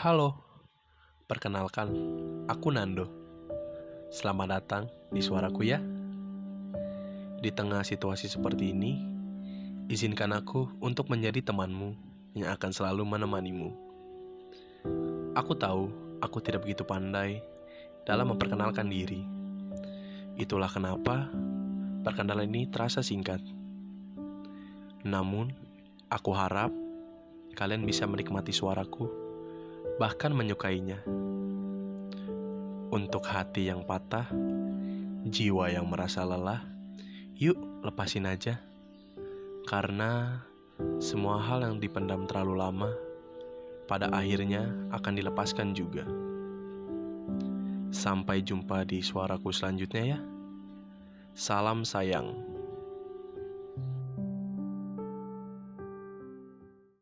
Halo, perkenalkan, aku Nando. Selamat datang di suaraku ya. Di tengah situasi seperti ini, izinkan aku untuk menjadi temanmu yang akan selalu menemanimu. Aku tahu aku tidak begitu pandai dalam memperkenalkan diri. Itulah kenapa perkenalan ini terasa singkat. Namun, aku harap kalian bisa menikmati suaraku, bahkan menyukainya. Untuk hati yang patah, jiwa yang merasa lelah, yuk lepasin aja. Karena semua hal yang dipendam terlalu lama, pada akhirnya akan dilepaskan juga. Sampai jumpa di suaraku selanjutnya ya. Salam sayang.